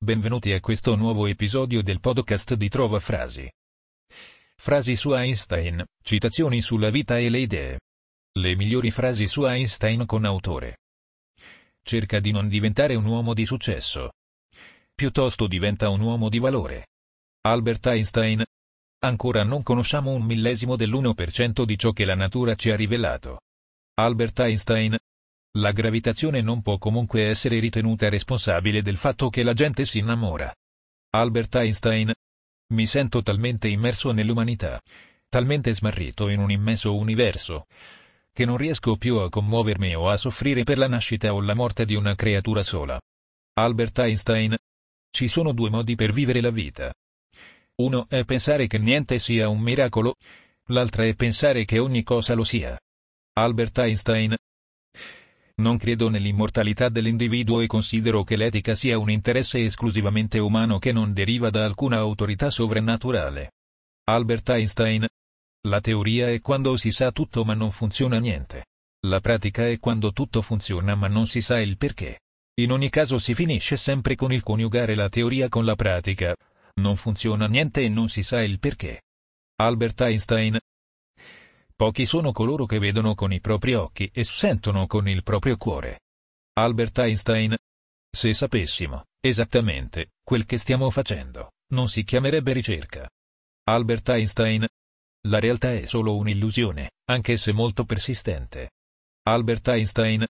Benvenuti a questo nuovo episodio del podcast di Trova Frasi. Frasi su Einstein, citazioni sulla vita e le idee. Le migliori frasi su Einstein con autore. Cerca di non diventare un uomo di successo. Piuttosto diventa un uomo di valore. Albert Einstein. Ancora non conosciamo un millesimo dell'1% di ciò che la natura ci ha rivelato. Albert Einstein. La gravitazione non può comunque essere ritenuta responsabile del fatto che la gente si innamora. Albert Einstein. Mi sento talmente immerso nell'umanità, talmente smarrito in un immenso universo, che non riesco più a commuovermi o a soffrire per la nascita o la morte di una creatura sola. Albert Einstein. Ci sono due modi per vivere la vita. Uno è pensare che niente sia un miracolo, l'altra è pensare che ogni cosa lo sia. Albert Einstein. Non credo nell'immortalità dell'individuo e considero che l'etica sia un interesse esclusivamente umano che non deriva da alcuna autorità sovrannaturale. Albert Einstein. La teoria è quando si sa tutto ma non funziona niente. La pratica è quando tutto funziona ma non si sa il perché. In ogni caso si finisce sempre con il coniugare la teoria con la pratica. Non funziona niente e non si sa il perché. Albert Einstein. Pochi sono coloro che vedono con i propri occhi e sentono con il proprio cuore. Albert Einstein. Se sapessimo, esattamente, quel che stiamo facendo, non si chiamerebbe ricerca. Albert Einstein. La realtà è solo un'illusione, anche se molto persistente. Albert Einstein.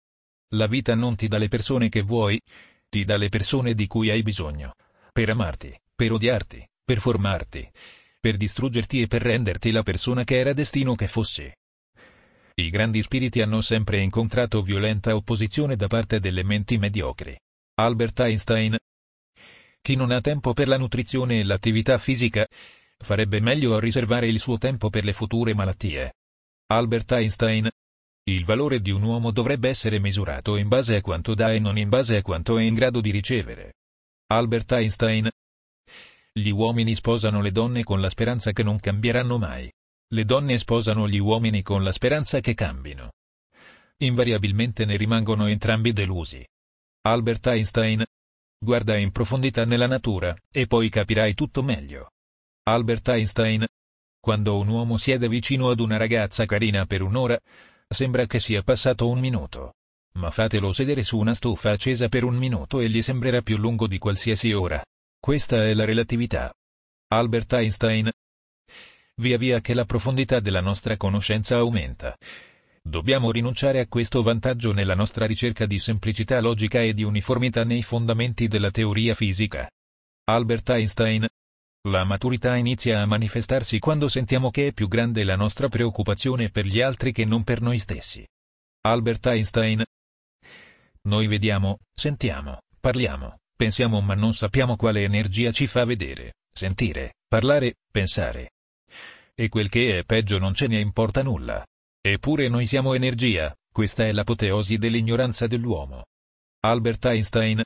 La vita non ti dà le persone che vuoi, ti dà le persone di cui hai bisogno. Per amarti, per odiarti, per formarti, per distruggerti e per renderti la persona che era destino che fossi. I grandi spiriti hanno sempre incontrato violenta opposizione da parte delle menti mediocri. Albert Einstein. Chi non ha tempo per la nutrizione e l'attività fisica, farebbe meglio a riservare il suo tempo per le future malattie. Albert Einstein. Il valore di un uomo dovrebbe essere misurato in base a quanto dà e non in base a quanto è in grado di ricevere. Albert Einstein. Gli uomini sposano le donne con la speranza che non cambieranno mai. Le donne sposano gli uomini con la speranza che cambino. Invariabilmente ne rimangono entrambi delusi. Albert Einstein. Guarda in profondità nella natura, e poi capirai tutto meglio. Albert Einstein. Quando un uomo siede vicino ad una ragazza carina per un'ora, sembra che sia passato un minuto. Ma fatelo sedere su una stufa accesa per un minuto e gli sembrerà più lungo di qualsiasi ora. Questa è la relatività. Albert Einstein. Via via che la profondità della nostra conoscenza aumenta. Dobbiamo rinunciare a questo vantaggio nella nostra ricerca di semplicità logica e di uniformità nei fondamenti della teoria fisica. Albert Einstein. La maturità inizia a manifestarsi quando sentiamo che è più grande la nostra preoccupazione per gli altri che non per noi stessi. Albert Einstein. Noi vediamo, sentiamo, parliamo, pensiamo ma non sappiamo quale energia ci fa vedere, sentire, parlare, pensare. E quel che è peggio non ce ne importa nulla. Eppure noi siamo energia, questa è l'apoteosi dell'ignoranza dell'uomo. Albert Einstein.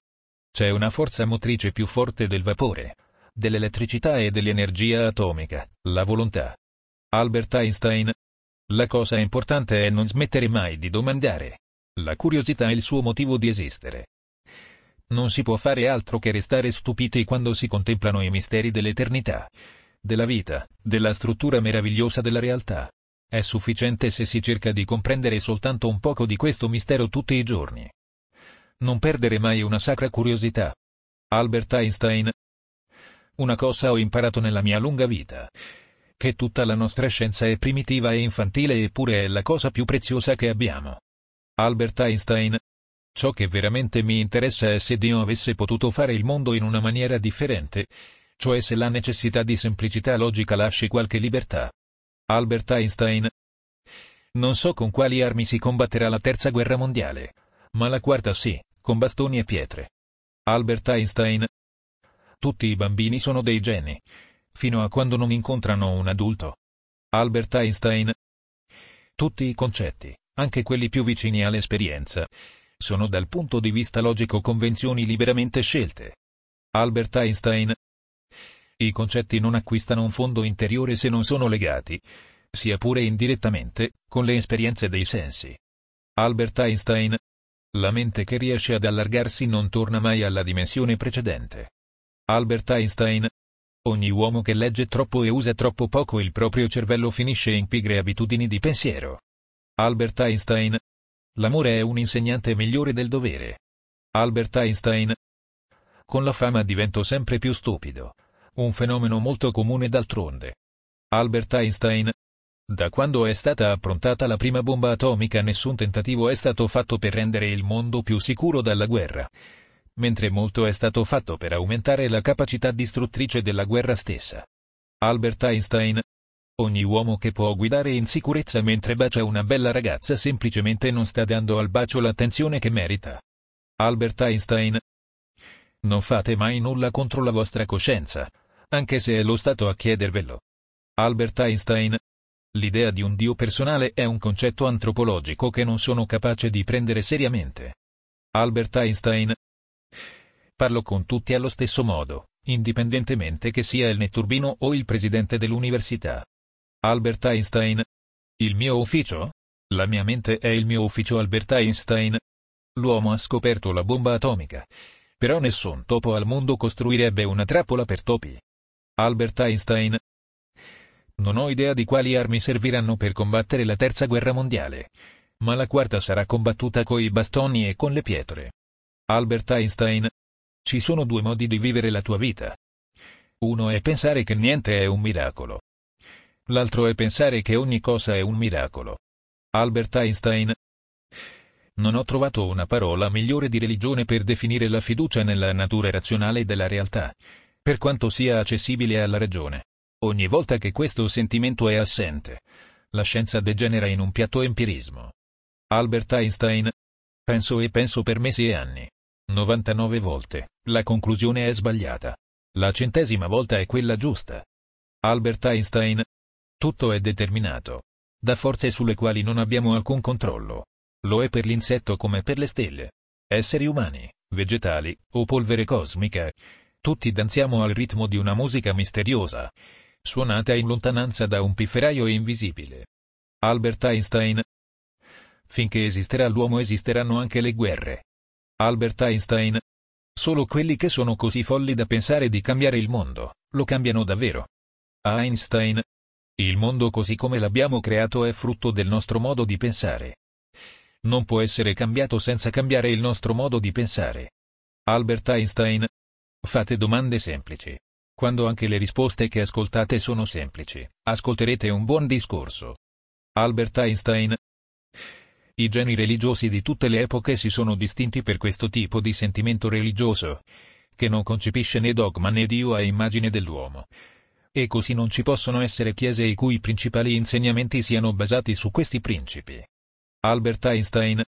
C'è una forza motrice più forte del vapore, dell'elettricità e dell'energia atomica, la volontà. Albert Einstein. La cosa importante è non smettere mai di domandare. La curiosità è il suo motivo di esistere. Non si può fare altro che restare stupiti quando si contemplano i misteri dell'eternità, della vita, della struttura meravigliosa della realtà. È sufficiente se si cerca di comprendere soltanto un poco di questo mistero tutti i giorni. Non perdere mai una sacra curiosità. Albert Einstein. Una cosa ho imparato nella mia lunga vita. Che tutta la nostra scienza è primitiva e infantile eppure è la cosa più preziosa che abbiamo. Albert Einstein. Ciò che veramente mi interessa è se Dio avesse potuto fare il mondo in una maniera differente, cioè se la necessità di semplicità logica lasci qualche libertà. Albert Einstein. Non so con quali armi si combatterà la terza guerra mondiale, ma la quarta sì, con bastoni e pietre. Albert Einstein. Tutti i bambini sono dei geni, fino a quando non incontrano un adulto. Albert Einstein. Tutti i concetti, anche quelli più vicini all'esperienza, sono dal punto di vista logico convenzioni liberamente scelte. Albert Einstein. I concetti non acquistano un fondo interiore se non sono legati, sia pure indirettamente, con le esperienze dei sensi. Albert Einstein. La mente che riesce ad allargarsi non torna mai alla dimensione precedente. Albert Einstein. Ogni uomo che legge troppo e usa troppo poco il proprio cervello finisce in pigre abitudini di pensiero. Albert Einstein. L'amore è un insegnante migliore del dovere. Albert Einstein. Con la fama divento sempre più stupido. Un fenomeno molto comune d'altronde. Albert Einstein. Da quando è stata approntata la prima bomba atomica nessun tentativo è stato fatto per rendere il mondo più sicuro dalla guerra mentre molto è stato fatto per aumentare la capacità distruttrice della guerra stessa. Albert Einstein. Ogni uomo che può guidare in sicurezza mentre bacia una bella ragazza semplicemente non sta dando al bacio l'attenzione che merita. Albert Einstein. Non fate mai nulla contro la vostra coscienza, anche se è lo Stato a chiedervelo. Albert Einstein. L'idea di un Dio personale è un concetto antropologico che non sono capace di prendere seriamente. Albert Einstein. Parlo con tutti allo stesso modo, indipendentemente che sia il netturbino o il presidente dell'università. Albert Einstein. Il mio ufficio? La mia mente è il mio ufficio Albert Einstein. L'uomo ha scoperto la bomba atomica. Però nessun topo al mondo costruirebbe una trappola per topi. Albert Einstein. Non ho idea di quali armi serviranno per combattere la terza guerra mondiale. Ma la quarta sarà combattuta coi bastoni e con le pietre. Albert Einstein. Ci sono due modi di vivere la tua vita. Uno è pensare che niente è un miracolo. L'altro è pensare che ogni cosa è un miracolo. Albert Einstein. Non ho trovato una parola migliore di religione per definire la fiducia nella natura razionale della realtà, per quanto sia accessibile alla ragione. Ogni volta che questo sentimento è assente, la scienza degenera in un piatto empirismo. Albert Einstein. Penso e penso per mesi e anni. 99 volte, la conclusione è sbagliata. La centesima volta è quella giusta. Albert Einstein. Tutto è determinato. Da forze sulle quali non abbiamo alcun controllo. Lo è per l'insetto come per le stelle. Esseri umani, vegetali, o polvere cosmica. Tutti danziamo al ritmo di una musica misteriosa, suonata in lontananza da un pifferaio invisibile. Albert Einstein. Finché esisterà l'uomo esisteranno anche le guerre. Albert Einstein. Solo quelli che sono così folli da pensare di cambiare il mondo, lo cambiano davvero. Einstein. Il mondo così come l'abbiamo creato è frutto del nostro modo di pensare. Non può essere cambiato senza cambiare il nostro modo di pensare. Albert Einstein. Fate domande semplici. Quando anche le risposte che ascoltate sono semplici, ascolterete un buon discorso. Albert Einstein. I geni religiosi di tutte le epoche si sono distinti per questo tipo di sentimento religioso, che non concepisce né dogma né Dio a immagine dell'uomo. E così non ci possono essere chiese i cui principali insegnamenti siano basati su questi principi. Albert Einstein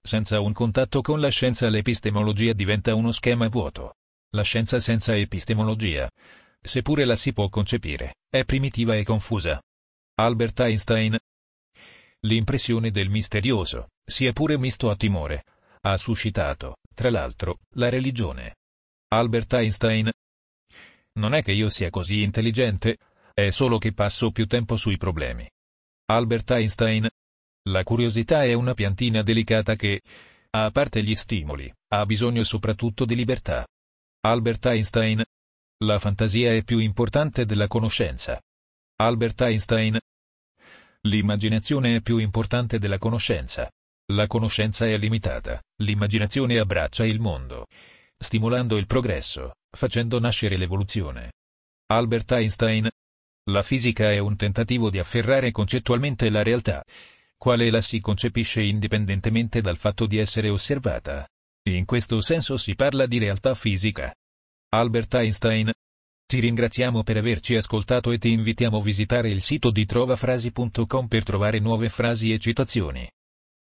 Senza un contatto con la scienza l'epistemologia diventa uno schema vuoto. La scienza senza epistemologia, seppure la si può concepire, è primitiva e confusa. Albert Einstein L'impressione del misterioso, sia pure misto a timore, ha suscitato, tra l'altro, la religione. Albert Einstein. Non è che io sia così intelligente, è solo che passo più tempo sui problemi. Albert Einstein. La curiosità è una piantina delicata che, a parte gli stimoli, ha bisogno soprattutto di libertà. Albert Einstein. La fantasia è più importante della conoscenza. Albert Einstein. L'immaginazione è più importante della conoscenza. La conoscenza è limitata, l'immaginazione abbraccia il mondo, stimolando il progresso, facendo nascere l'evoluzione. Albert Einstein. La fisica è un tentativo di afferrare concettualmente la realtà, quale la si concepisce indipendentemente dal fatto di essere osservata. In questo senso si parla di realtà fisica. Albert Einstein. Ti ringraziamo per averci ascoltato e ti invitiamo a visitare il sito di trovafrasi.com per trovare nuove frasi e citazioni.